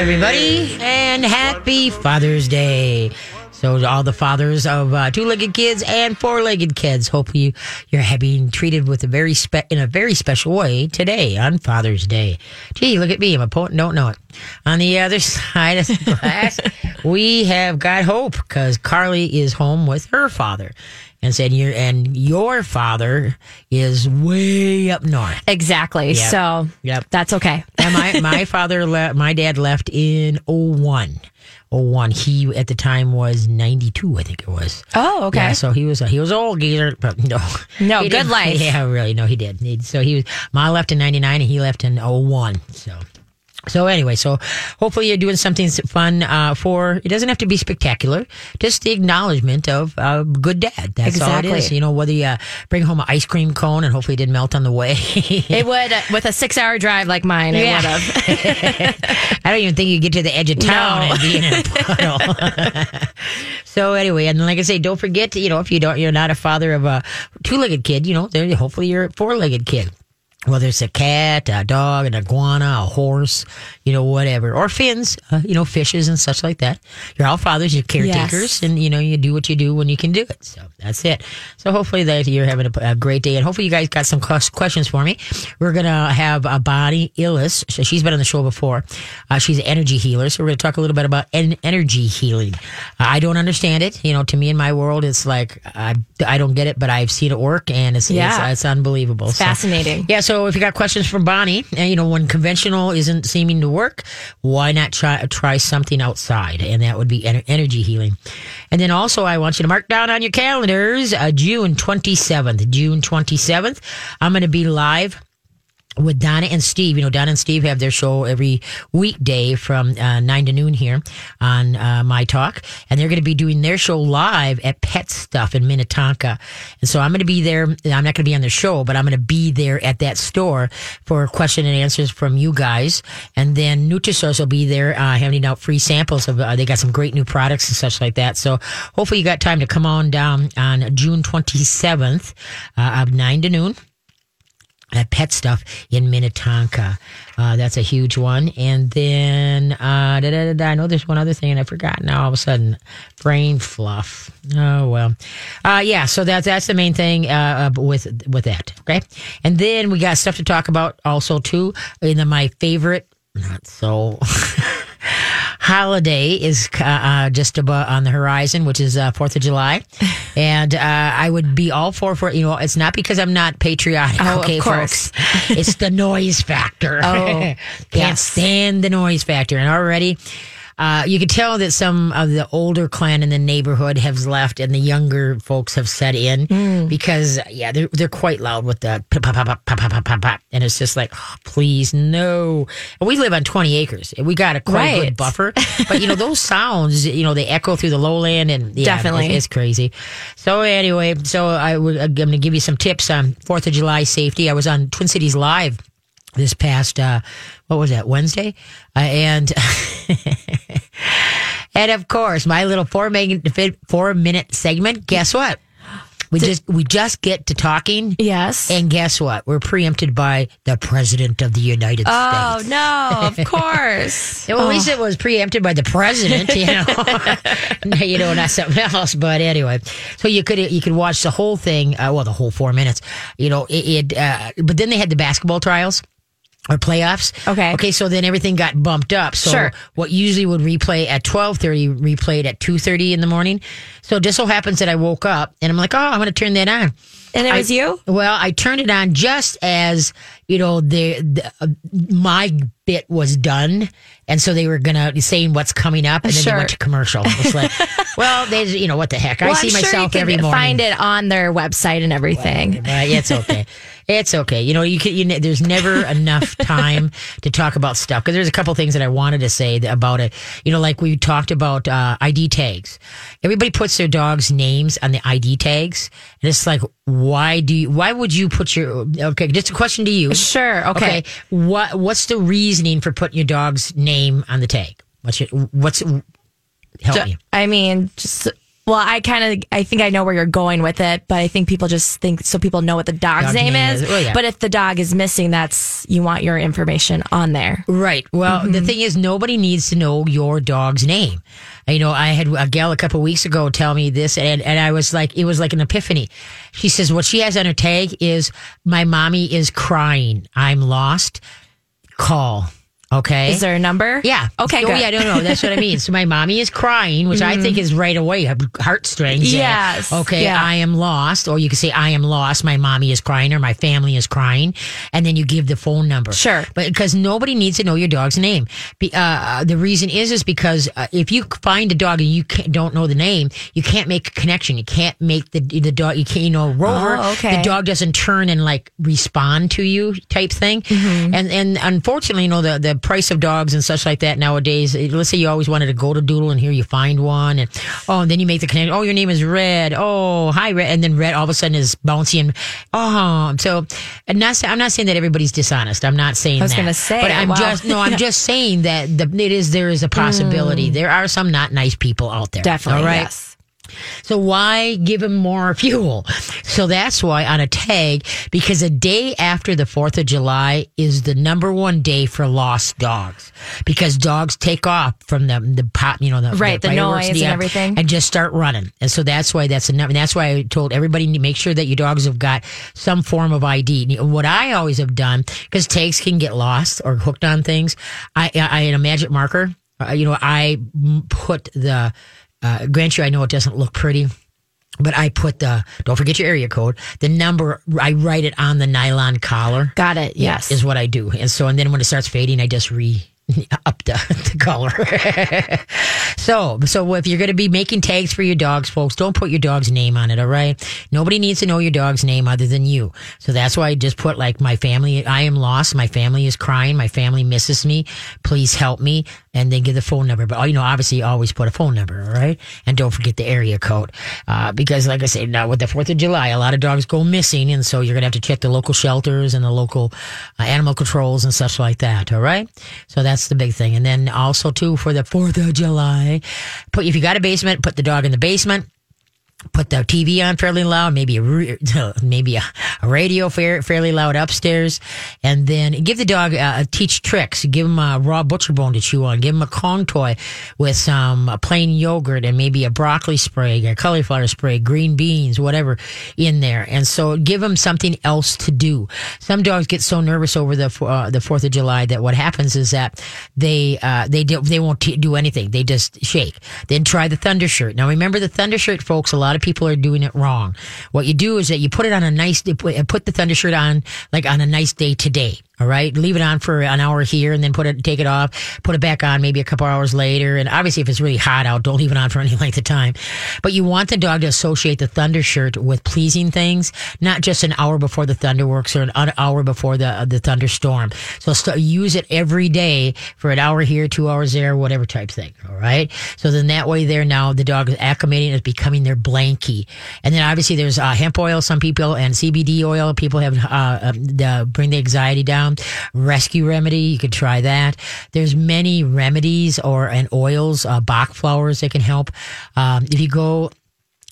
everybody, and happy Father's Day. So, all the fathers of uh, two-legged kids and four-legged kids, hope you you're being treated with a very spe- in a very special way today on Father's Day. Gee, look at me, I'm a poet, don't know it. On the other side of the glass, we have got hope because Carly is home with her father, and said your and your father is way up north. Exactly. Yep. So Yep. that's okay. And my my father le- my dad left in 01. 01. He at the time was 92, I think it was. Oh, okay. Yeah, so he was a, he was old geezer, but no, No, good life. Yeah, really, no, he did. He- so he was. Ma left in '99, and he left in 01. So. So anyway, so hopefully you're doing something fun uh, for. It doesn't have to be spectacular. Just the acknowledgement of uh, good dad. That's all it Exactly. is. You know, whether you uh, bring home an ice cream cone and hopefully it didn't melt on the way. It would uh, with a six-hour drive like mine. It would have. I don't even think you get to the edge of town No. and be in a puddle. so anyway, and like I say, don't forget, you know, if you don't, you're not a father of a two-legged kid, you know, there, hopefully you're a four-legged kid. Whether it's a cat, a dog, an iguana, a horse, you know, whatever, or fins, uh, you know, fishes and such like that. You're all fathers, you're caretakers, Yes. and you know, you do what you do when you can do it. So that's it. So hopefully that you're having a, a great day, and hopefully you guys got some questions for me. We're gonna have uh, Bonnie Illis. So she's been on the show before. Uh, she's an energy healer, so we're gonna talk a little bit about en- energy healing. I don't understand it. You know, to me in my world, it's like I, I don't get it, but I've seen it work, and it's Yeah. it's, it's unbelievable. So- fascinating. yeah, so if you got questions for Bonnie, and you know when conventional isn't seeming to work, why not try try something outside, and that would be ener- energy healing. And then also, I want you to mark down on your calendars uh, June twenty seventh. June twenty seventh, I'm going to be live with Donna and Steve. You know, Donna and Steve have their show every weekday from uh, 9 to noon here on uh, My Talk. And they're going to be doing their show live at Pet Stuff in Minnetonka. And so I'm going to be there. I'm not going to be on the show, but I'm going to be there at that store for question and answers from you guys. And then Nutrisource will be there uh, handing out free samples of, uh, they got some great new products and such like that. So hopefully you got time to come on down on June 27th uh, of 9 to noon at Pet Stuff in Minnetonka. Uh, that's a huge one. And then, uh, da, da, da, I know there's one other thing and I forgot now all of a sudden. Brain fluff. Oh, well. Uh, yeah, so that's, that's the main thing, uh, uh, with, with that. Okay. And then we got stuff to talk about also too in the, my favorite, not so. holiday is uh, uh, just about on the horizon, which is uh, Fourth of July, and uh, I would be all for for it. You know, it's not because I'm not patriotic. Oh, okay, folks, it's the noise factor. Oh, can't yes. stand the noise factor, and already. Uh, you could tell that some of the older clan in the neighborhood has left, and the younger folks have set in Mm. because, yeah, they're they're quite loud with the pop pop pop pop pop pop pop, and it's just like, oh, please, no. And we live on twenty acres, and we got a quite Right. good buffer, but you know those sounds, you know, they echo through the lowland, and yeah, Definitely. it's, it's crazy. So anyway, so I would, I'm going to give you some tips on Fourth of July safety. I was on Twin Cities Live this past uh, what was that Wednesday, uh, and and of course my little four minute four minute segment. Guess what? We just we just get to talking. Yes. And guess what? We're preempted by the President of the United oh States. Oh no! Of course. Well, at least it was preempted by the president, you know. you know, not something else. But anyway, so you could you could watch the whole thing. Uh, well, the whole four minutes. You know, it. it uh, but then they had the basketball trials or playoffs. Okay. Okay. So then everything got bumped up. So Sure. what usually would replay at twelve thirty replayed at two thirty in the morning. So it just so happens that I woke up and I'm like, oh, I'm going to turn that on. And it I- was you. Well, I turned it on just as you know the, the uh, my bit was done, and so they were gonna saying what's coming up, and then Sure. they went to commercial. It's like, well, they you know what the heck? I Well, see I'm sure myself you every can morning. find it on their website and everything. Uh, it's okay. It's okay. You know, you can. You, there's never enough time to talk about stuff because there's a couple things that I wanted to say about it. You know, like we talked about uh, ID tags. Everybody puts their dog's names on the ID tags, and it's like, why do you? Why would you put your? Okay, just a question to you. Sure. Okay. What What's the reasoning for putting your dog's name on the tag? What's your What's help Ju- me? I mean, just Well, I kind of, I think I know where you're going with it, but I think people just think so people know what the dog's Dog's name, name is. is- well, yeah. But if the dog is missing, that's you want your information on there. Right. Well, the mm-hmm. thing is, nobody needs to know your dog's name. You know, I had a gal a couple weeks ago tell me this, and, and I was like, it was like an epiphany. She says, what she has on her tag is, my mommy is crying. I'm lost. Call. Okay. Is there a number? Yeah. Okay, Oh, good. yeah, no, no. That's what I mean. So my mommy is crying, which I think is right away a heartstrings. Yes, Okay. yeah. I am lost. Or you can say, I am lost. My mommy is crying or my family is crying. And then you give the phone number. Sure. But because nobody needs to know your dog's name. Be, uh, the reason is, is because uh, if you find a dog and you can't, don't know the name, you can't make a connection. You can't make the, the dog, you can't, you know, Rover. Oh, okay. The dog doesn't turn and like respond to you type thing. Mm-hmm. And, and unfortunately, you know, the, the price of dogs and such like that nowadays, eh, let's say you always wanted to go to Doodle and here you find one and, oh, and then you make the connection. Oh, your name is Red. Oh, hi, Red. And then Red all of a sudden is bouncy and, oh, so and not, I'm not saying that everybody's dishonest. I'm not saying I was going to say, but I'm wow. just, no, I'm just saying that the, it is, there is a possibility. There are some not nice people out there. Mm. Definitely. All right. Yes. So why give him more fuel? So that's why on a tag, because a day after the 4th of July is the number one day for lost dogs. Because dogs take off from the, the pop, you know, the, Right, the fireworks noise and everything. And just start running. And so that's why that's a number. That's why I told everybody to make sure that your dogs have got some form of ID. And What I always have done, because tags can get lost or hooked on things, I, I in a magic marker, uh, you know, I put the, uh, grant you, I know it doesn't look pretty, but I put the, don't forget your area code, the number, I write it on the nylon collar. Got it. Yes. Is what I do. And so, and then when it starts fading, I just re up the, the color. so, so if you're going to be making tags for your dogs, folks, don't put your dog's name on it. All right. Nobody needs to know your dog's name other than you. So that's why I just put like my family, I am lost. My family is crying. My family misses me. Please help me. And then give the phone number. But, you know, obviously always put a phone number. All right. And don't forget the area code. Uh, because like I said, now with the 4th of July, a lot of dogs go missing. And so you're going to have to check the local shelters and the local uh, animal controls and such like that. All right. So that's the big thing. And then also too for the 4th of July, put, if you got a basement, put the dog in the basement put the TV on fairly loud, maybe a maybe a, a radio fair, fairly loud upstairs, and then give the dog uh, teach tricks. Give him a raw butcher bone to chew on. Give him a Kong toy with some uh, plain yogurt and maybe a broccoli spray, a cauliflower spray, green beans, whatever in there. And so give him something else to do. Some dogs get so nervous over the uh, the Fourth of July that what happens is that they uh, they do, they won't t- do anything. They just shake. Then try the thunder shirt. Now remember the thunder shirt, folks. A lot of people are doing it wrong. What you do is that you put it on a nice put the thunder shirt on like on a nice day today. All right, leave it on for an hour here, and then put it, take it off, put it back on maybe a couple hours later. And obviously, if it's really hot out, don't leave it on for any length of time. But you want the dog to associate the thunder shirt with pleasing things, not just an hour before the thunderworks or an hour before the the thunderstorm. So st- use it every day for an hour here, two hours there, whatever type thing. All right. So then that way, there now the dog is acclimating, is becoming their blankie. And then obviously there's uh, hemp oil, some people, and CBD oil. People have uh, the bring the anxiety down. Rescue remedy, you could try that. There's many remedies or and oils, uh, Bach flowers that can help. Um, if you go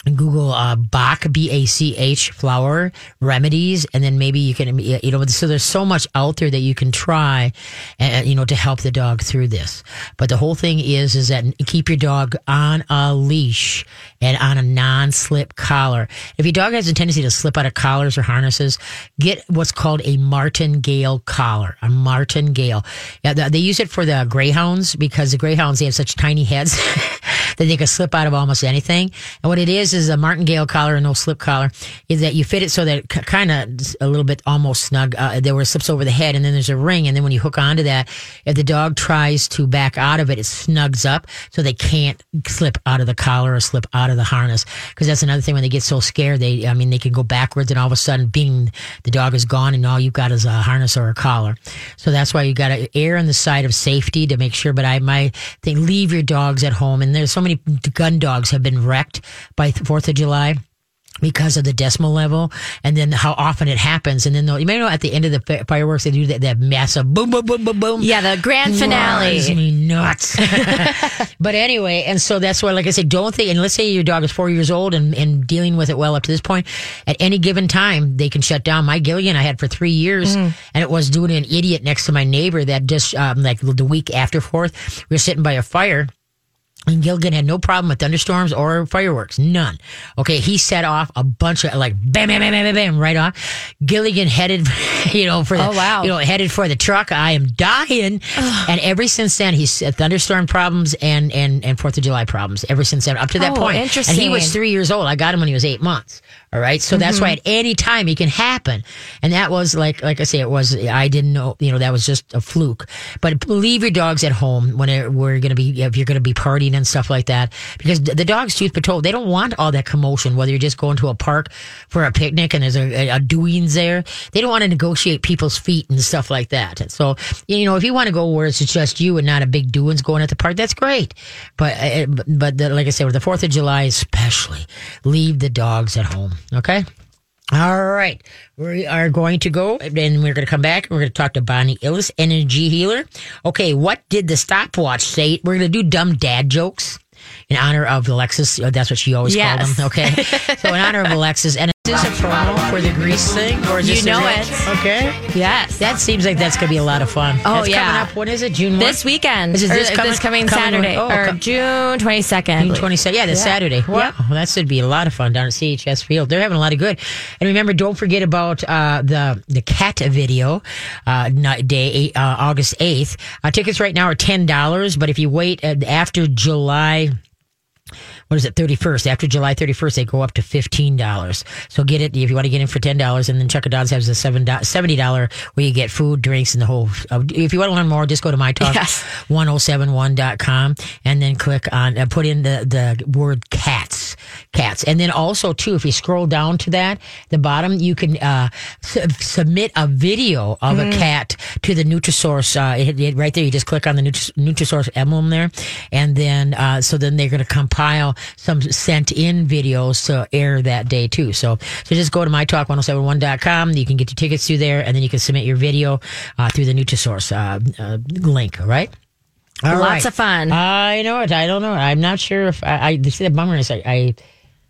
Google uh, Bach B A C H flower remedies, and then maybe you can you know. So there's so much out there that you can try, and you know to help the dog through this. But the whole thing is is that keep your dog on a leash and on a non-slip collar. If your dog has a tendency to slip out of collars or harnesses, get what's called a martingale collar. A martingale. Yeah, they use it for the greyhounds because the greyhounds they have such tiny heads that they can slip out of almost anything. And what it is is a martingale collar and no slip collar is that you fit it so that it kind of a little bit almost snug. Uh, there where it slips over the head, and then there's a ring, and then when you hook onto that, if the dog tries to back out of it, it snugs up so they can't slip out of the collar or slip out of the harness. Because that's another thing when they get so scared, they I mean they can go backwards, and all of a sudden, bing, the dog is gone, and all you've got is a harness or a collar. So that's why you got to err on the side of safety to make sure. But I my thing, leave your dogs at home, and there's so many gun dogs have been wrecked by Fourth of July because of the decibel level and then how often it happens. And then they'll- you may know at the end of the fireworks, they do that, that massive boom, boom, boom, boom, boom. Yeah, the grand finale. Drives me nuts. but anyway, and so that's why, like I said, don't think, and let's say your dog is four years old and, and dealing with it well up to this point, at any given time, they can shut down. My Gilligan I had for three years, Mm. and it was doing an idiot next to my neighbor that just, um, like the week after fourth, we were sitting by a fire. And Gilligan had no problem with thunderstorms or fireworks. None. Okay. He set off a bunch of like bam, bam, bam, bam, bam, bam, right off. Gilligan headed, you know, for the, Oh, wow. you know, headed for the truck. I am dying. and ever since then, he's had thunderstorm problems and, and, and Fourth of July problems ever since then, up to that Oh, point. And he was three years old. I got him when he was eight months. All right. So that's Mm-hmm. why at any time he can happen. And that was like, like I say, it was, I didn't know, you know, that was just a fluke. But leave your dogs at home when it, we're going to be, if you're going to be partying and stuff like that. Because the dogs, Tooth Patrol, they don't want all that commotion, whether you're just going to a park for a picnic and there's a, a, doings there. They don't want to negotiate people's feet and stuff like that. So, you know, if you want to go where it's just you and not a big doings going at the park, that's great. But, uh, but the, like I said, with the 4th of July especially, leave the dogs at home. Okay? All right. We are going to go and we're going to come back. We're going to talk to Bonnie Illis, energy healer. Okay. What did the stopwatch say? We're going to do dumb dad jokes in honor of Alexis. Oh, That's what she always Yes. called them. Okay. so in honor of Alexis. And is this a promo for the grease thing? Or is You this a know it. Okay. Yes. That seems like that's going to be a lot of fun. Oh, That's yeah. coming up. When is it? June 1? this weekend. Is it or this coming- coming, coming- Saturday oh, or co- June 22nd. June 22nd. Yeah, this Yeah. Saturday. Wow. Yep. That should be a lot of fun down at CHS Field. They're having a lot of good. And remember, don't forget about uh, the the cat video uh, night- day, eight, uh, August 8th. Uh, tickets right now are $10, but if you wait uh, after July what is it, 31st. After July 31st, they go up to $15. So get it if you want to get in for $10. And then Chuck Don's has a $70 where you get food, drinks, and the whole. Uh, if you want to learn more, just go to Yes. mytalk1071.com and then click on, uh, put in the, the word cats. Cats. And then also, too, if you scroll down to that, the bottom, you can uh, su- submit a video of a cat to the Nutrisource. Uh, it, it- right there, you just click on the Nutri- Nutrisource emblem there. And then, uh, so then they're going to compile some sent in videos to air that day too. So, so just go to mytalk1071.com. You can get your tickets through there and then you can submit your video uh, through the Nutrisource uh, uh, link. All right. All Lots right. of fun. I know it. I don't know. I'm not sure if I, I see the bummer is I, I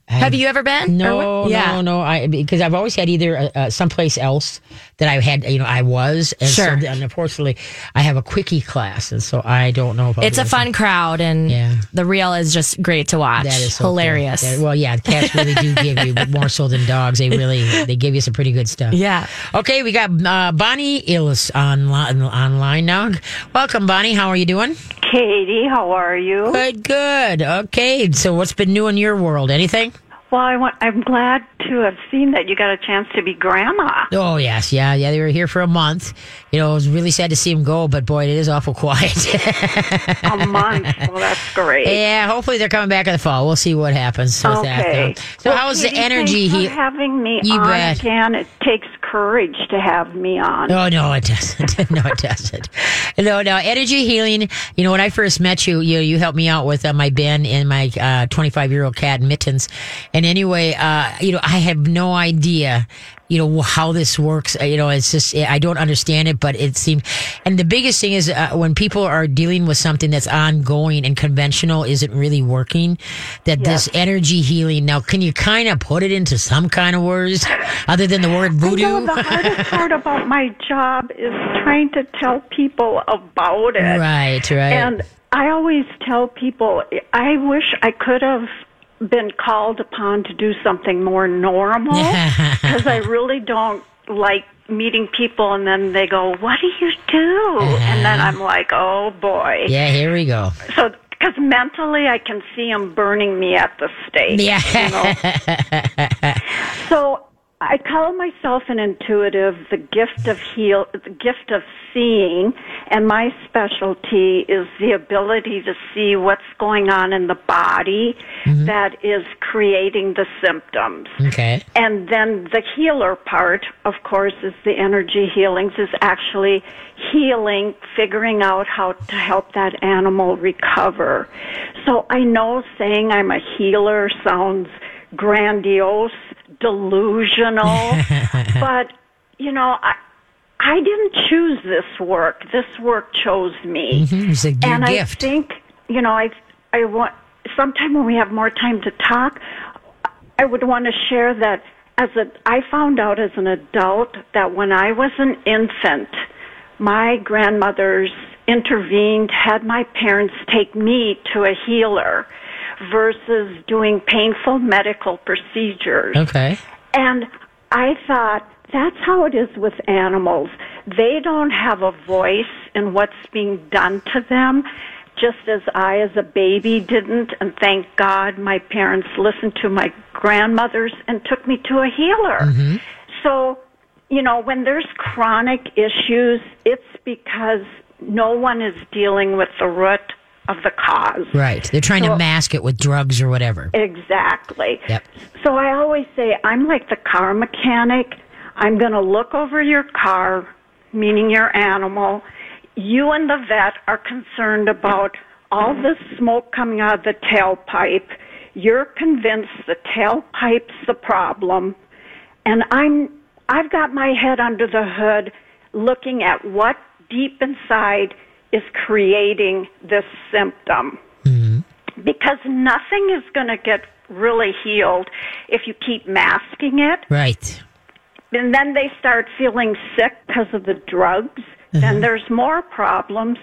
Have you ever been? No, yeah. no, no. I because I've always had either uh, uh, someplace else that I had, you know, I was, and Sure. so and unfortunately, I have a quickie class, and so I don't know if I'll It's a fun crowd, and Yeah. the reel is just great to watch. That is so cool. hilarious. Yeah, well, yeah, cats really do give you more so than dogs. They really they give you some pretty good stuff. Yeah. Okay, we got uh, Bonnie Illis online online now. Welcome, Bonnie. How are you doing? Katie, how are you? Good, good. Okay, so what's been new in your world? Anything? Well, I want, I'm glad to have seen that you got a chance to be grandma. Oh yes, yeah, yeah. They were here for a month. You know, it was really sad to see them go, but boy, it is awful quiet. A month. well, that's great. yeah, hopefully they're coming back in the fall. We'll see what happens with that. okay. though. So Well, how's the energy here? having me You on bet. again. It takes courage to have me on. Oh no, it doesn't. no, it doesn't. No, no. Energy healing. You know, when I first met you, you you helped me out with uh, my Ben and my 25 year old cat Mittens. And anyway, uh, you know, I have no idea. You know how this works. Uh, You know, it's just I don't understand it, but it seems. And the biggest thing is uh, when people are dealing with something that's ongoing and conventional isn't really working. That this energy healing. Now, can you kind of put it into some kind of words other than the word voodoo? know, the hardest part about my job is trying to tell people about it. Right, right. And I always tell people, I wish I could have been called upon to do something more normal because I really don't like meeting people and then they go, What do you do? And then I'm like, Oh boy. yeah, here we go. So, because mentally I can see them burning me at the stake. Yeah. So I call myself an intuitive, the gift of heal, the gift of seeing, and my specialty is the ability to see what's going on in the body mm-hmm. that is creating the symptoms. Okay. And then the healer part, of course, is the energy healings, is actually healing, figuring out how to help that animal recover. So I know saying I'm a healer sounds grandiose delusional, but you know, I I didn't choose this work. This work chose me. Mm-hmm. It's a your and gift. I think, you know, I I want sometime when we have more time to talk, I would want to share that as a I found out as an adult that when I was an infant, my grandmothers intervened, had my parents take me to a healer versus doing painful medical procedures. okay. And I thought that's how it is with animals. They don't have a voice in what's being done to them, just as I, as a baby, didn't. And thank God my parents listened to my grandmothers and took me to a healer. Mm-hmm. So, you know, when there's chronic issues, it's because no one is dealing with the root of the cause. Right. They're trying to mask it with drugs or whatever. Exactly. Yep. So I always say I'm like the car mechanic. I'm going to look over your car, meaning your animal. You and the vet are concerned about all this smoke coming out of the tailpipe. You're convinced the tailpipe's the problem. And I'm I've got my head under the hood looking at what deep inside is creating this symptom mm-hmm. because nothing is going to get really healed if you keep masking it. Right. And then they start feeling sick because of the drugs. Then mm-hmm. there's more problems.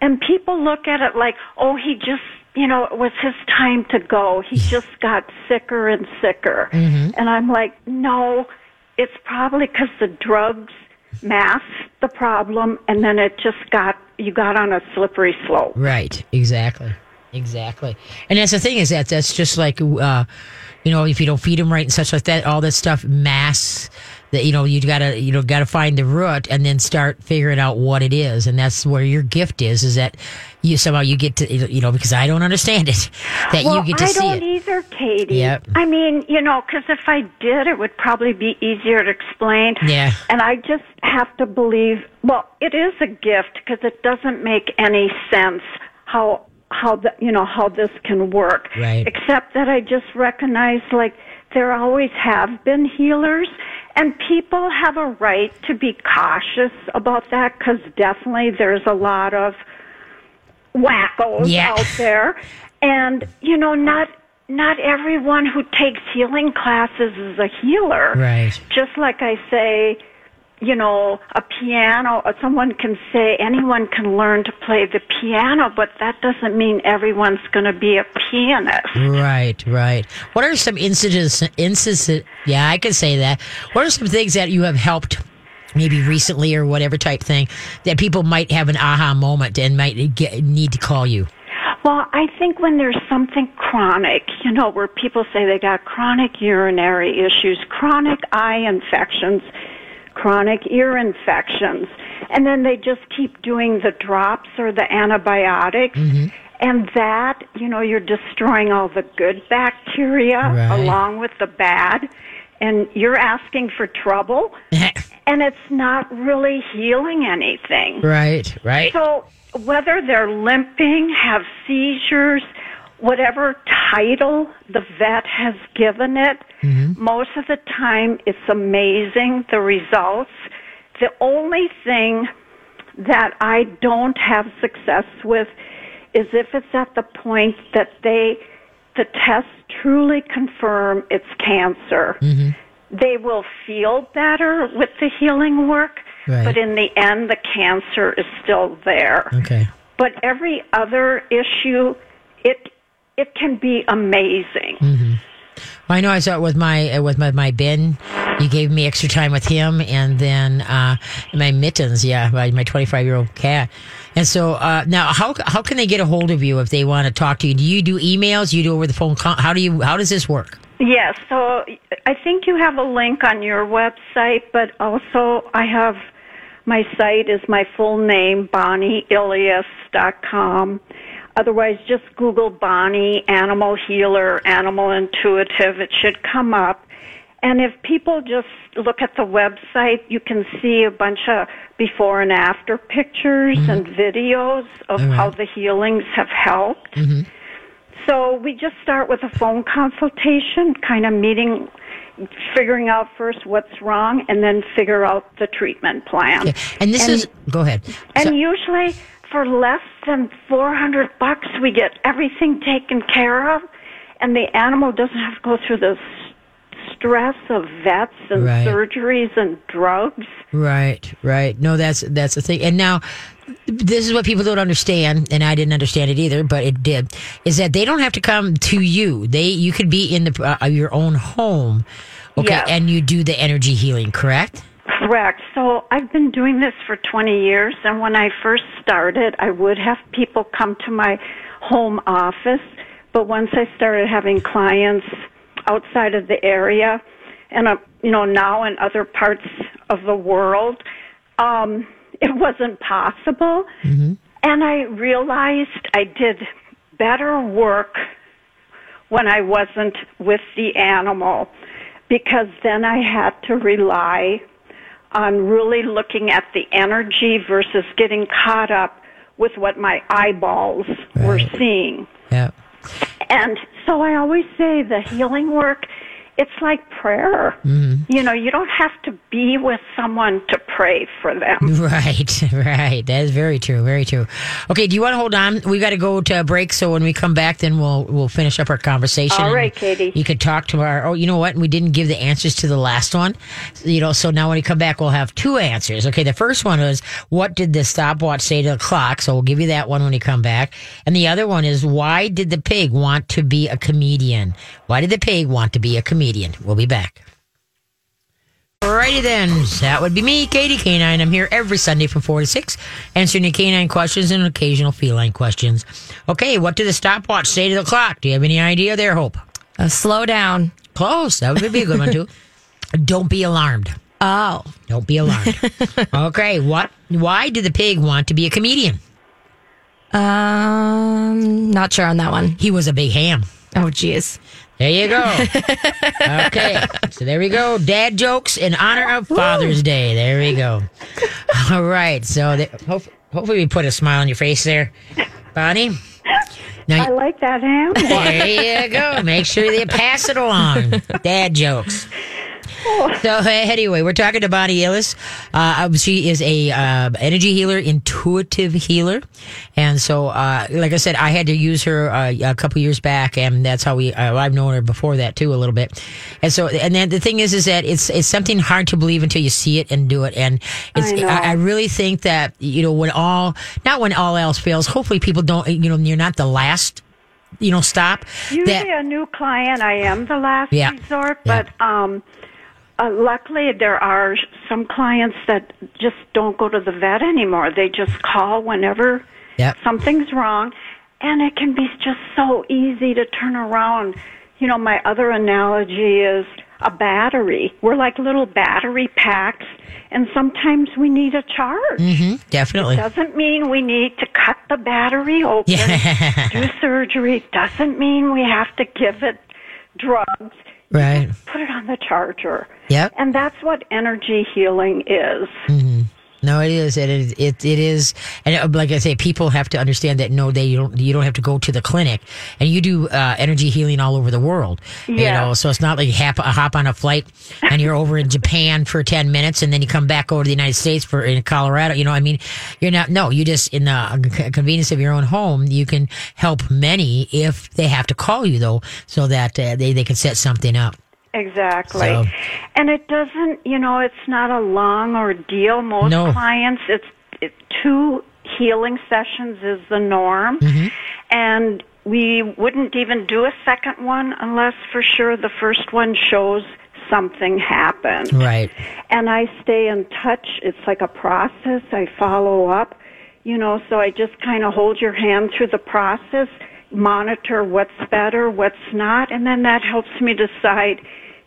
And people look at it like, oh, he just, you know, it was his time to go. He just got sicker and sicker. Mm-hmm. And I'm like, no, it's probably because the drugs masked the problem and then it just got, you got on a slippery slope. Right. Exactly. Exactly. And that's the thing is that that's just like, uh, you know, if you don't feed them right and such like that, all that stuff mass that, you know, you gotta, you know, gotta find the root and then start figuring out what it is. And that's where your gift is, is that you somehow you get to, you know, because I don't understand it, that well, you get to see. I see don't it. either, Katie. Yep. I mean, you know, because if I did, it would probably be easier to explain. Yeah. And I just have to believe. Well, it is a gift because it doesn't make any sense how how the you know how this can work. Right. Except that I just recognize like there always have been healers. And people have a right to be cautious about that because definitely there's a lot of wackos Yeah. out there. And, you know, not not everyone who takes healing classes is a healer. Right. Just like I say, you know, a piano, uh, someone can say anyone can learn to play the piano, but that doesn't mean everyone's going to be a pianist. Right, right. What are some incidents, instances, yeah, I can say that. What are some things that you have helped maybe recently or whatever type thing that people might have an aha moment and might get, need to call you? Well, I think when there's something chronic, you know, where people say they got chronic urinary issues, chronic eye infections, chronic ear infections, and then they just keep doing the drops or the antibiotics. Mm-hmm. And that, you know, you're destroying all the good bacteria Right. along with the bad, and you're asking for trouble, and it's not really healing anything. right, right. So whether they're limping, have seizures, whatever title the vet has given it, mm-hmm. most of the time it's amazing the results. The only thing that I don't have success with is if it's at the point that they the tests truly confirm it's cancer. Mm-hmm. They will feel better with the healing work, Right. but in the end the cancer is still there. Okay. But every other issue it it can be amazing. Well, I know I saw it with my uh, with my, my Ben. You gave me extra time with him, and then uh, my mittens. Yeah, my my twenty five year old cat. And so uh, now, how how can they get a hold of you if they want to talk to you? Do you do emails? You do over the phone? Con- How do you? How does this work? Yes, so I think you have a link on your website, but also I have my site is my full name, BonnieIlias.com. Otherwise, just Google Bonnie Animal Healer, Animal Intuitive. It should come up. And if people just look at the website, you can see a bunch of before and after pictures mm-hmm. and videos of right. how the healings have helped. Mm-hmm. So we just start with a phone consultation, kind of meeting, figuring out first what's wrong and then figure out the treatment plan. And this And- is go ahead. And So- usually for less than 400 bucks we get everything taken care of and the animal doesn't have to go through the stress of vets and Right. surgeries and drugs. Right, right. No, that's that's the thing. And now, this is what people don't understand, and I didn't understand it either, but it did. Is that they don't have to come to you. They you could be in the uh, your own home, okay, Yes. and you do the energy healing, correct? Correct. So I've been doing this for 20 years, and when I first started, I would have people come to my home office. But once I started having clients outside of the area, and uh, you know now in other parts of the world, um, it wasn't possible. And I realized I did better work when I wasn't with the animal because then I had to rely on really looking at the energy versus getting caught up with what my eyeballs were seeing. Yeah. And so I always say the healing work, it's like prayer. Mm-hmm. You know, you don't have to be with someone to pray for them. Right, right. That is very true. Very true. Okay, do you want to hold on? We got to go to a break, so when we come back, then we'll we'll finish up our conversation. All right, Katie. You could talk to our. Oh, you know what? We didn't give the answers to the last one. You know, so now when we come back, we'll have two answers. Okay, the first one was what did the stopwatch say to the clock? So we'll give you that one when you come back. And the other one is why did the pig want to be a comedian? Why did the pig want to be a comedian? We'll be back. Alrighty then, that would be me, Katie Canine. I'm here every Sunday from 4 to 6, answering your canine questions and occasional feline questions. Okay, what did the stopwatch say to the clock? Do you have any idea there, Hope? Uh, slow down. Close. That would be a good one, too. Don't be alarmed. Oh, Don't be alarmed. okay, what? Why did the pig want to be a comedian? um, not sure on that one. He was a big ham. Oh, geez. There you go. okay. So there we go. Dad jokes in honor of Father's Day. There we go. All right. So hope, hopefully we put a smile on your face there, Bonnie. Now, I like that ham. there you go. Make sure you pass it along. Dad jokes. So uh, anyway, we're talking to Bonnie Illis. Uh, she is a uh, energy healer, intuitive healer, and so uh, like I said, I had to use her uh, a couple years back, and that's how we. Uh, I've known her before that too, a little bit. And so, and then the thing is, is that it's it's something hard to believe until you see it and do it. And it's I. I, really think that you know when all not when all else fails. Hopefully, people don't. You know, you're not the last. You know, stop. Usually that a new client, I am the last Yeah. resort, Yeah. but um, uh, luckily there are some clients that just don't go to the vet anymore. They just call whenever Yep. something's wrong, and it can be just so easy to turn around. You know, my other analogy is a battery. We're like little battery packs, and sometimes we need a charge. hmm definitely. Doesn't mean we need to cut the battery open, Yeah. do surgery. Doesn't mean we have to give it drugs. Right. Put it on the charger. Yep. And that's what energy healing is. Mm-hmm. No, it is. It is. It, it is. And uh, like I say, people have to understand that no, they don't. You don't have to go to the clinic, and you do uh, energy healing all over the world. Yeah. You know, so it's not like you hop, hop on a flight and you're over in Japan for ten minutes, and then you come back over to the United States for in Colorado. You know, I mean, you're not. No, you just in the convenience of your own home, you can help many if they have to call you though, so that uh, they they can set something up. Exactly. So- And it doesn't, you know, it's not a long ordeal. Most No. clients, it's it, two healing sessions is the norm. Mm-hmm. And we wouldn't even do a second one unless for sure the first one shows something happened. Right. and I stay in touch. It's like a process. I follow up, you know, so I just kind of hold your hand through the process, monitor what's better, what's not, and then that helps me decide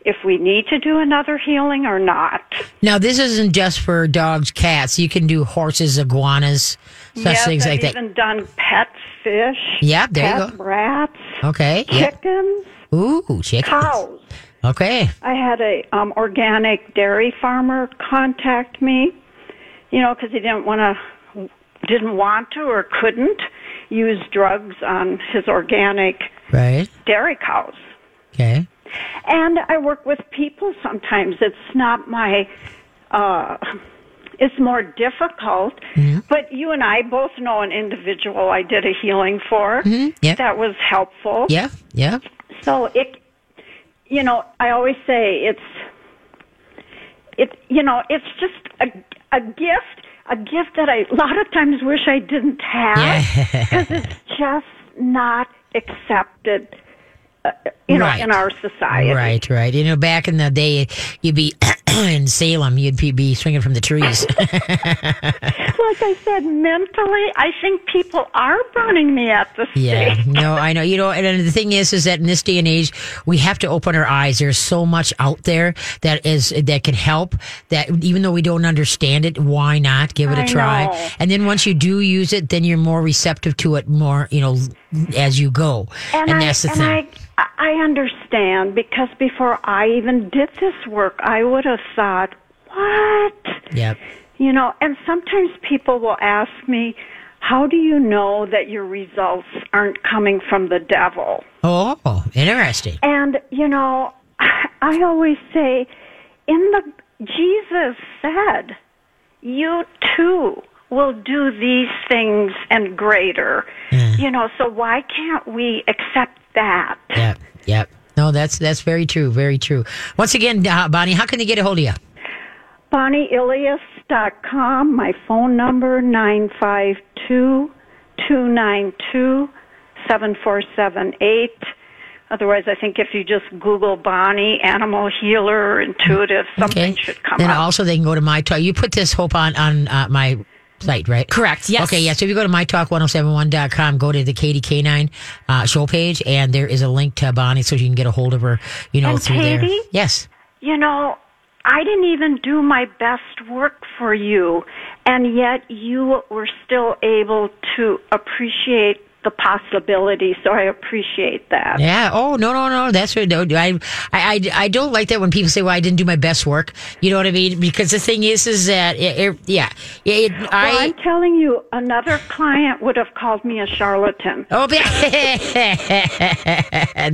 if we need to do another healing or not. Now, this isn't just for dogs, cats. You can do horses, iguanas, such yes, things I've like that. even done pet fish. Yeah, there you go. rats, Okay. Chickens, Ooh, chickens. cows. Okay. I had a um, organic dairy farmer contact me, you know, because he didn't want to, didn't want to or couldn't use drugs on his organic Right. dairy cows. Okay. And I work with people sometimes. It's not my, uh, it's more difficult. Mm-hmm. But you and I both know an individual I did a healing for Yep. that was helpful. Yeah, yeah. So it, you know, I always say it's, it, you know, it's just a, a gift, a gift that I a lot of times wish I didn't have Yeah. because it's just not accepted, you know, Right. in our society. Right, right. You know, back in the day, you'd be in Salem, you'd be, swinging from the trees. Like I said, mentally, I think people are burning me at the stake. Yeah, no, I know. You know, and the thing is, is that in this day and age, we have to open our eyes. There's so much out there that is that can help. That even though we don't understand it, why not give it a try? And then once you do use it, then you're more receptive to it more. You know, as you go. And, I, that's the and thing. I, I understand because before I even did this work, I would have thought, what? yep. You know, and sometimes people will ask me, how do you know that your results aren't coming from the devil? Oh, interesting. And, you know, I always say, in the, Jesus said, you too will do these things and greater. Mm. You know, so why can't we accept that? Yep. Yep. No, that's that's very true. Very true. Once again, uh, Bonnie, how can they get a hold of you? BonnieIlias.com. My phone number, 952-292-7478. Otherwise, I think if you just Google Bonnie, animal healer, intuitive, something should come Then up. also they can go to my talk. You put this hope on on uh, my site, right? Correct, yes. Okay, yeah. So if you go to mytalk1071.com, go to the Katie K9 uh, show page, and there is a link to Bonnie so you can get a hold of her, you know, And through there. Katie? Yes. You know, I didn't even do my best work for you, and yet you were still able to appreciate the possibility, so I appreciate that. Yeah. Oh no, no, no. That's what no, I, I, I, don't like that when people say, "Well, I didn't do my best work." You know what I mean? Because the thing is, is that it, it, yeah, it, Well, I. I'm telling you, another client would have called me a charlatan. Oh,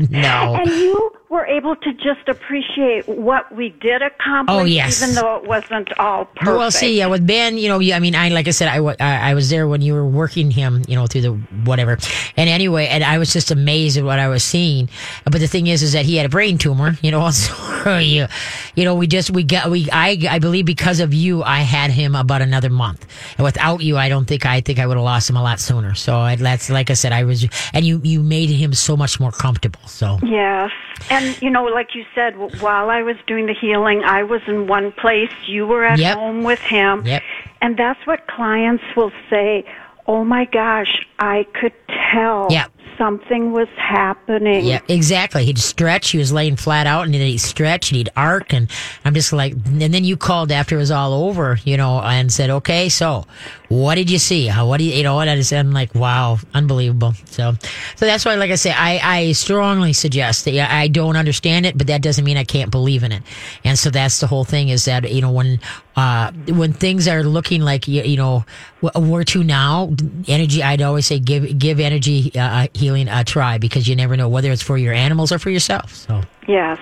no. And you were able to just appreciate what we did accomplish, Oh, yes. even though it wasn't all perfect. Well, see, yeah, with Ben, you know, I mean, I like I said, I, I I was there when you were working him, you know, through the whatever. And anyway, and I was just amazed at what I was seeing. But the thing is, is that he had a brain tumor, you know. So you, you know, we just we got we I I believe because of you, I had him about another month. And without you, I don't think I think I would have lost him a lot sooner. So I, that's like I said, I was, and you you made him so much more comfortable. So Yes. And, you know, like you said, while I was doing the healing, I was in one place, you were at Yep. home with him. Yep. And that's what clients will say, oh my gosh, I could tell Yep. Something was happening. Yeah, exactly. He'd stretch. He was laying flat out, and then he'd stretch and he'd arc. And I'm just like, and then you called after it was all over, you know, and said, "Okay, so what did you see? How? What do you, you know?" And I just, I'm like, "Wow, unbelievable." So, so that's why, like I say, I, I strongly suggest that yeah, I don't understand it, but that doesn't mean I can't believe in it. And so that's the whole thing is that you know when uh when things are looking like you, you know where to now, energy. I'd always say give give energy uh, healing uh, a try because you never know whether it's for your animals or for yourself. So. Yes.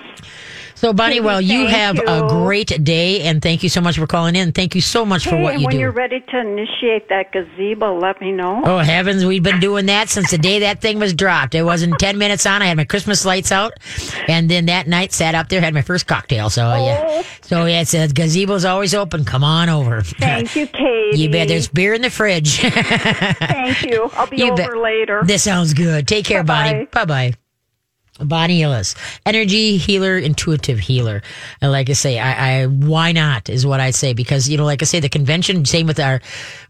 So, Bonnie, well, you have a great day, and thank you so much for calling in. Thank you so much for what you when do. When you're ready to initiate that gazebo, let me know. Oh heavens, we've been doing that since the day that thing was dropped. It wasn't ten minutes on. I had my Christmas lights out, and then that night sat up there, had my first cocktail. So uh, yeah, so yeah, it's uh, gazebo's always open. Come on over. Thank you, Katie. You bet. There's beer in the fridge. Thank you. I'll be You over bet. later. This sounds good. Take care, Bonnie. Bye bye. Bonnie Ellis, energy healer, intuitive healer. And like I say, I, I why not is what I say because you know, like I say, the convention, same with our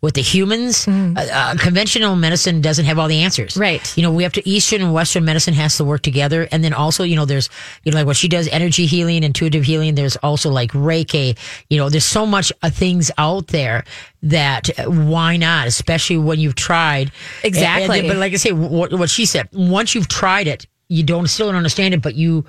with the humans. Uh, uh, conventional medicine doesn't have all the answers, Right. You know, we have to Eastern and Western medicine has to work together, and then also, you know, there's you know like what she does, energy healing, intuitive healing. There's also like Reiki. You know, there's so much uh, things out there that uh, why not, especially when you've tried Exactly. And- and- but like I say, what, what she said, once you've tried it, you don't still don't understand it, but you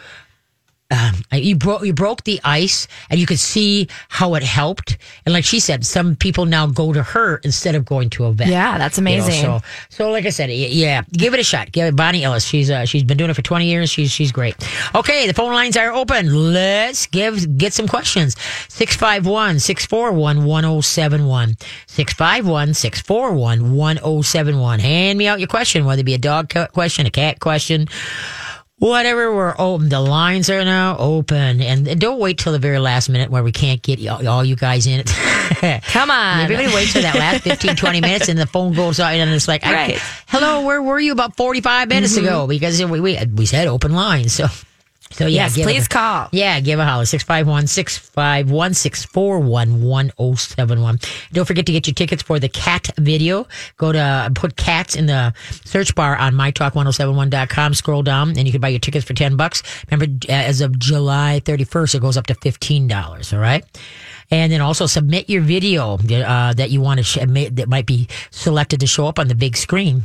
um, you broke you broke the ice, and you could see how it helped. And like she said, some people now go to her instead of going to a vet. Yeah, that's You know, amazing. so, so like I said, yeah, give it a shot. Give it Bonnie Ellis. She's uh, she's been doing it for twenty years. She's she's great. Okay, the phone lines are open. Let's give get some questions. 651 641 1071. 651 641 1071. Hand me out your question, whether it be a dog question, a cat question. Whatever, we're open. The lines are now open, and, don't wait till the very last minute where we can't get all, all you guys in it. Come on. Everybody waits for that last 15, 20 minutes and the phone goes out and it's like, Right. Mm-hmm. hello, where were you about 45 minutes ago? Because we, we, we said open lines So, so yeah. Yes, please a- call. Yeah, give a holler. 651 651 641 1071. Don't forget to get your tickets for the cat video. Go to put cats in the search bar on mytalk1071.com. Scroll down and you can buy your tickets for 10 bucks. Remember, uh, as of July 31st, it goes up to $15. All right. And then also submit your video uh, that you want to sh- that might be selected to show up on the big screen.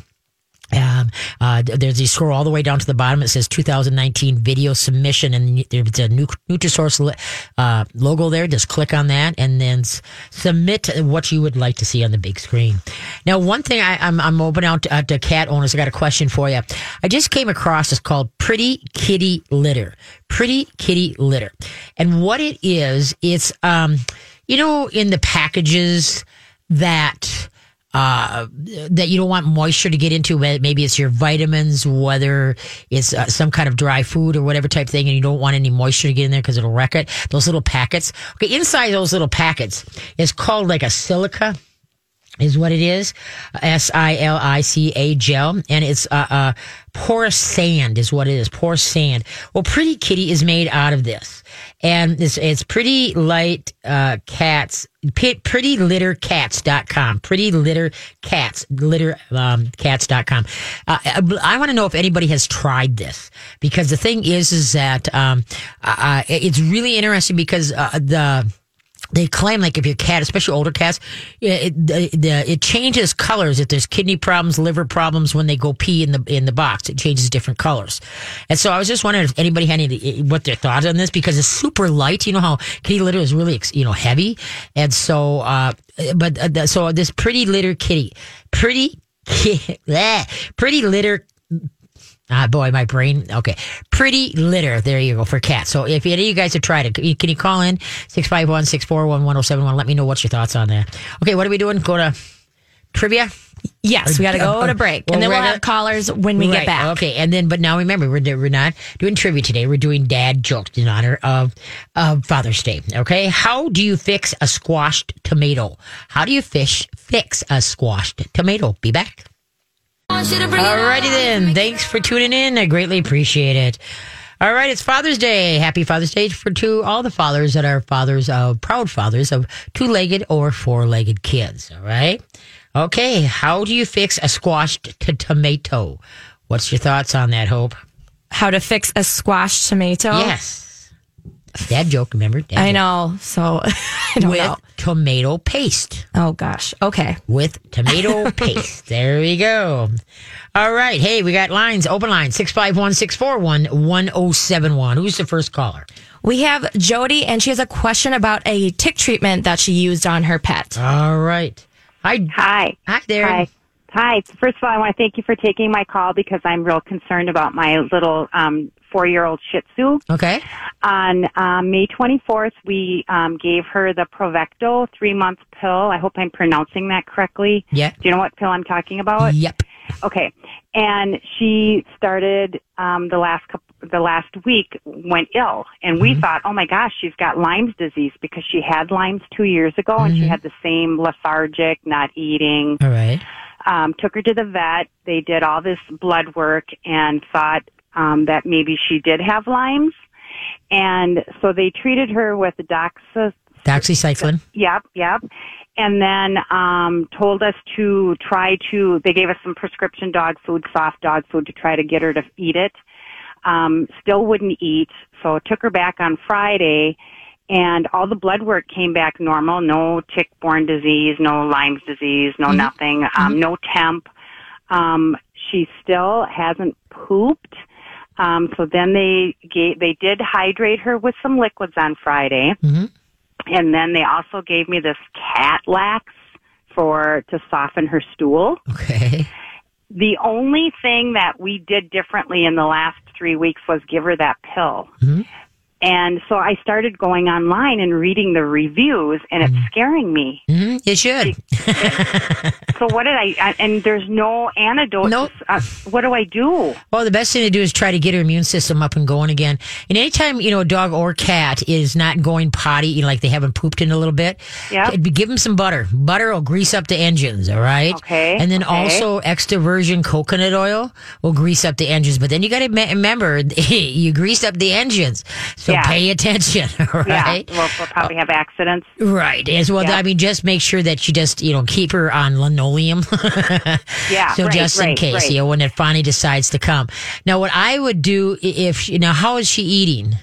Um, uh, there's you scroll all the way down to the bottom. It says 2019 video submission, and there's a new Nutrisource uh, logo there. Just click on that, and then submit what you would like to see on the big screen. Now, one thing I, I'm I'm open out to, uh, to cat owners. I got a question for you. I just came across this called Pretty Kitty Litter. Pretty Kitty Litter, and what it is, it's um, you know, in the packages that uh, that you don't want moisture to get into. Maybe it's your vitamins, whether it's uh, some kind of dry food or whatever type thing, and you don't want any moisture to get in there because it'll wreck it. Those little packets. Okay, inside those little packets is called like a silica is what it is. S I L I C A gel. And it's, uh, uh, porous sand is what it is. Porous sand. Well, Pretty Kitty is made out of this. And it's, it's pretty light, uh, cats, pretty litter cats.com. Pretty litter cats, litter, um, cats.com. Uh, I want to know if anybody has tried this because the thing is, is that, um, uh, it's really interesting because, uh, the, they claim like if your cat, especially older cats, it, the, it changes colors. If there's kidney problems, liver problems, when they go pee in the in the box, it changes different colors. And so I was just wondering if anybody had any what their thoughts on this because it's super light. You know how kitty litter is really you know heavy, and so uh, but uh, so this pretty litter kitty, pretty. pretty litter Ah, boy, my brain. Okay. Pretty litter. There you go for cats. So if any of you guys have tried it, can you- call in 651 641 1071? Let me know what's your thoughts on that. Okay. What are we doing? Go to trivia? Yes, we got to go Uh, to break. well, and then we'll have callers when we Right, get back. Okay. And then, but now remember, we're, we're not doing trivia today. We're doing dad jokes in honor of, of Father's Day. Okay. How do you fix a squashed tomato? How do you fish fix a squashed tomato? Be back. Alrighty then. Thanks for tuning in. I greatly appreciate it. All right, it's Father's Day. Happy Father's Day for to all the fathers that are fathers of proud fathers of two-legged or four-legged kids. All right. Okay, how do you fix a squashed t- tomato? What's your thoughts on that, Hope? How to fix a squashed tomato? Yes. Dad joke, remember? Dad I joke. know. So I don't With know. tomato paste. Oh gosh. Okay. with tomato paste. There we go. All right. Hey, we got lines, open line, 651 641 1071. Who's the first caller? We have Jody, and she has a question about a tick treatment that she used on her pet. All right. Hi. Hi. Hi there. Hi. Hi. First of all, I want to thank you for taking my call because I'm real concerned about my little um, four-year-old Shih Tzu. Okay. On um, May 24th, we um, gave her the Bravecto three-month pill. I hope I'm pronouncing that correctly. Yeah. Do you know what pill I'm talking about? Yep. Okay. And she started um, the last couple, the last week went ill, and we thought, oh my gosh, she's got Lyme's disease because she had Lyme's two years ago, and she had the same lethargic, not eating. All right. Um, took her to the vet. They did all this blood work and thought um, that maybe she did have Lyme's, and so they treated her with doxa Doxycycline. Yep, yep. And then um, told us to try to. They gave us some prescription dog food, soft dog food, to try to get her to eat it. Um, still wouldn't eat, so took her back on Friday, and all the blood work came back normal. No tick-borne disease, no Lyme's disease, no nothing. Um, no temp. Um, she still hasn't pooped. Um, so then they gave, they did hydrate her with some liquids on Friday. Mhm. And then they also gave me this cat lax for, to soften her stool. Okay. The only thing that we did differently in the last three weeks was give her that pill. Mhm. And so I started going online and reading the reviews and it's scaring me. hmm It should. So what did I, I- and there's no antidote. Nope. Uh, what do I do? Well, the best thing to do is try to get her immune system up and going again. And anytime, you know, a dog or cat is not going potty, you know, like they haven't pooped in a little bit, Yep. give them some butter. Butter will grease up the engines, all right? Okay, And then okay. also extra virgin coconut oil will grease up the engines. But then you got to remember, you greased up the engines. So Yeah. pay attention, right? Yeah, we'll, we'll probably have accidents. Right. As well, Yeah. I mean, just make sure that you just, you know, keep her on linoleum. Yeah, So right, just in right, case, right. you know, when it finally decides to come. Now, what I would do if, you know, how is she eating?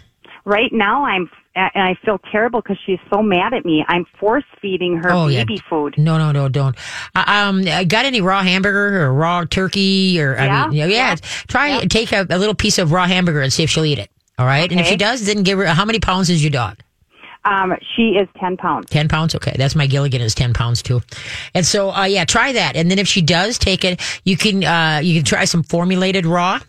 Right now, I'm and I feel terrible because she's so mad at me. I'm force feeding her Oh, yeah. baby food. No, no, no, don't. Um, got any raw hamburger or raw turkey or, I mean, yeah, yeah, try and take a, a little piece of raw hamburger and see if she'll eat it. All right. And if she does, then give her, how many pounds is your dog? Um, she is ten pounds. 10 pounds okay that's my gilligan is 10 pounds too and so uh, yeah try that and then if she does take it you can uh, you can try some formulated raw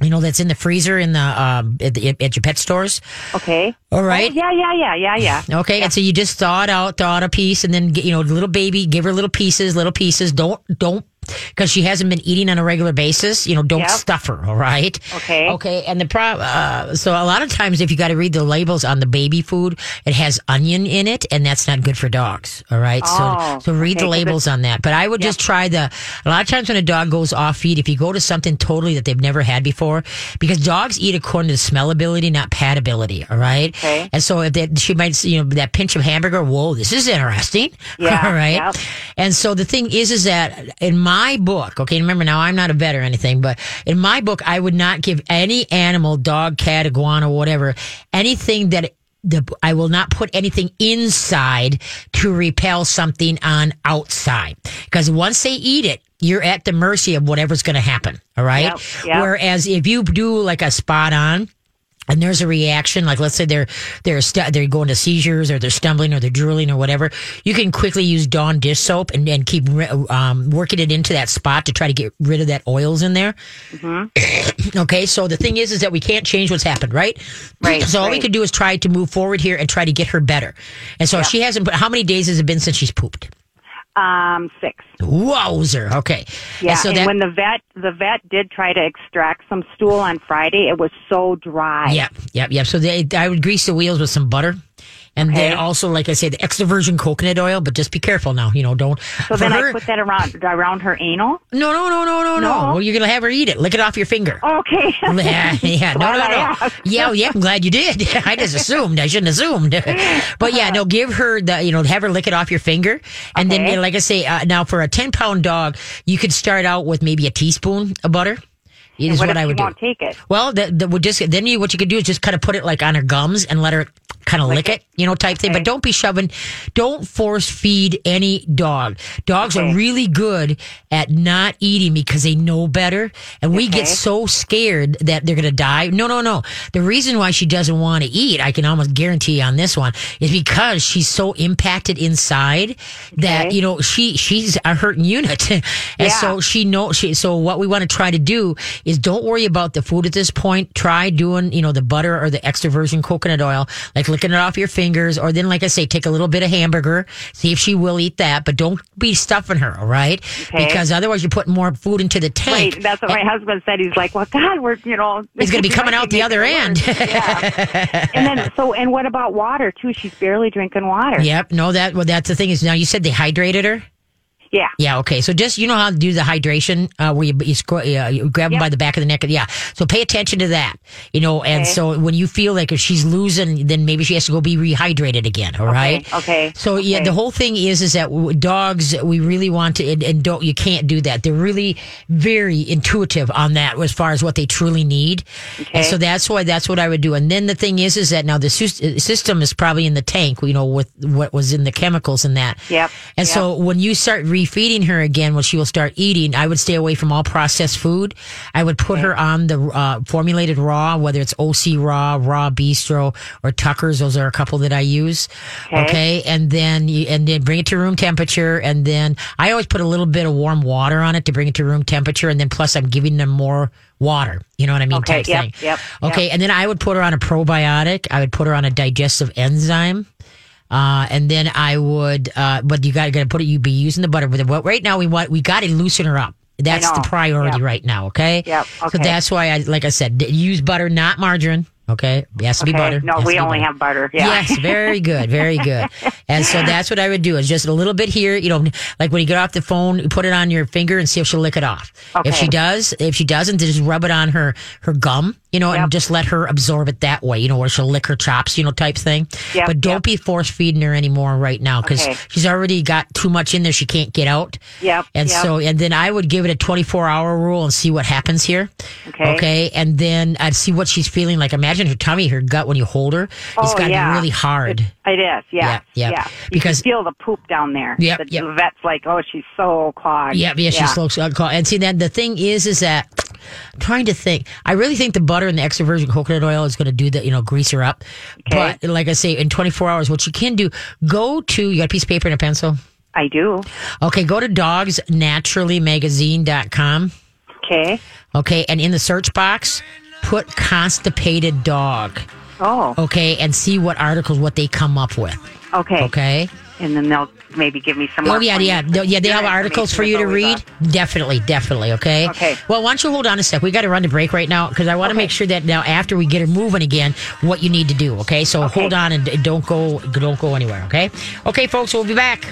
you know that's in the freezer in the um at, the, at your pet stores Okay. all right Oh, yeah, yeah, yeah, yeah, yeah. Okay, and so you just thaw it out, thaw out a piece, and then get, you know, little baby, give her little pieces, little pieces. Don't don't because she hasn't been eating on a regular basis. You know, don't Yep. stuff her. All right. Okay. Okay, and the pro. Uh, so a lot of times, if you got to read the labels on the baby food, it has onion in it, and that's not good for dogs. All right. Oh, so so read okay, the labels on that. But I would just try the. A lot of times when a dog goes off feed, if you go to something totally that they've never had before, because dogs eat according to smell ability, not pat ability. All right. Okay. And so if that she might, you know, that pinch of hamburger, whoa, this is interesting. Yeah, All right. yep. And so the thing is, is that in my book, okay, remember now I'm not a vet or anything, but in my book, I would not give any animal, dog, cat, iguana, whatever, anything that the, I will not put anything inside to repel something on outside. Because once they eat it, you're at the mercy of whatever's going to happen. All right. Yep, yep. Whereas if you do like a spot on, and there's a reaction, like let's say they're they're stu- they're going to seizures or they're stumbling or they're drooling or whatever, you can quickly use Dawn dish soap and, and keep um, working it into that spot to try to get rid of that oils in there. okay, so the thing is, is that we can't change what's happened, right? Right, So all we can do is try to move forward here and try to get her better. And so she hasn't. But how many days has it been since she's pooped? Um, six. Wowzer. Okay. Yeah. And so and that. when the vet, the vet did try to extract some stool on Friday. It was so dry. Yep, yep, yep. So they, I would grease the wheels with some butter. And then also, like I said, the extra virgin coconut oil, but just be careful now. You know, don't. So then I put that around around her anal. no, no, no, no, no, no. Well, you're gonna have her eat it. Lick it off your finger. Okay. Yeah, yeah, no, no, no. Yeah, yeah. I'm glad you did. I just assumed. I shouldn't assumed. But yeah, no. Give her the, you know, have her lick it off your finger, and then, Okay. know, like I say, uh, now for a ten pound dog, you could start out with maybe a teaspoon of butter. Is what, what, I would do. take it? Well, that, that would just then you what you could do is just kind of put it like on her gums and let her kind of lick, it, you know, type thing. But don't be shoving. Don't force feed any dog. Dogs are really good at not eating because they know better, and we get so scared that they're going to die. No, no, no. The reason why she doesn't want to eat, I can almost guarantee on this one, is because she's so impacted inside that you know she she's a hurting unit, and Yeah. so she know she. So what we want to try to do is don't worry about the food at this point. Try doing you know the butter or the extra virgin coconut oil, like licking it off your fingers, or then like I say, take a little bit of hamburger, see if she will eat that, but don't be stuffing her, all right? Okay. Because otherwise you're putting more food into the tank. Right. That's what my husband said. He's like, "Well, God, we're you know." It's going to be coming out the other end. yeah. And then so and what about water too? She's barely drinking water. Yep. No, that well, that's the thing is now you said they hydrated her. Yeah. Yeah, okay. So just you know how to do the hydration, uh, where you you, squ- uh, you grab them Yep. by the back of the neck. Yeah. So pay attention to that. You know, and Okay. so when you feel like if she's losing, then maybe she has to go be rehydrated again. All right. okay, So yeah, the whole thing is is that dogs we really want to and, and don't you can't do that. They're really very intuitive on that as far as what they truly need. Okay. And so that's why that's what I would do. And then the thing is is that now the sys- uh, system is probably in the tank. You know, with what was in the chemicals in that. Yep, And yep. so when you start refeeding her again when she will start eating, I would stay away from all processed food. I would put her on the uh, formulated raw, whether it's OC Raw, Raw Bistro, or Tucker's. Those are a couple that I use. Okay. Okay, and then you, and then bring it to room temperature, and then I always put a little bit of warm water on it to bring it to room temperature, and then plus I'm giving them more water. You know what I mean? Okay, type yep, thing. yep, Okay, yep. and then I would put her on a probiotic. I would put her on a digestive enzyme. Uh, and then I would, uh, but you got to put it. You'd be using the butter with it. Well, right now we want we got to loosen her up. That's the priority Yep. right now. Okay. Yep, So that's why I, like I said, use butter, not margarine. Okay. It has to be butter. No, we only butter. have butter. Yeah. Yes, very good, very good. And so that's what I would do is just a little bit here, you know, like when you get off the phone, put it on your finger and see if she'll lick it off. Okay. If she does, if she doesn't, just rub it on her her gum, you know, and just let her absorb it that way, you know, where she'll lick her chops, you know, type thing. Yep, but don't yep. be force feeding her anymore right now because Okay. she's already got too much in there she can't get out. Yep, And yep. so, and then I would give it a 24 hour rule and see what happens here. Okay. Okay. And then I'd see what she's feeling like. Imagine her tummy, her gut when you hold her. It's Oh, gotten yeah. really hard. It is, yeah, Yeah, yeah. yeah. You Because- can feel the poop down there. Yeah. the, yep. the vet's like, oh, she's so clogged. Yeah, yeah, she's so call. And see, then the thing is, is that I'm trying to think. I really think the butter and the extra virgin coconut oil is going to do that. You know, grease her up. Okay. But like I say, in 24 hours, what you can do, go to. You got a piece of paper and a pencil. I do. Okay, go to dogsnaturallymagazine.com. Okay. Okay, and in the search box, put constipated dog. Oh, Okay, and see what articles what they come up with. okay. Okay. And then they'll maybe give me some oh, more. Oh yeah, yeah, points. No, yeah. They have articles for you to read. is always Definitely, definitely. Okay. Okay. Well, why don't you hold on a sec? We got to run to break right now because I want to Okay. make sure that now after we get her moving again, what you need to do. Okay. So Okay. hold on and don't go, don't go anywhere. Okay. Okay, folks. We'll be back.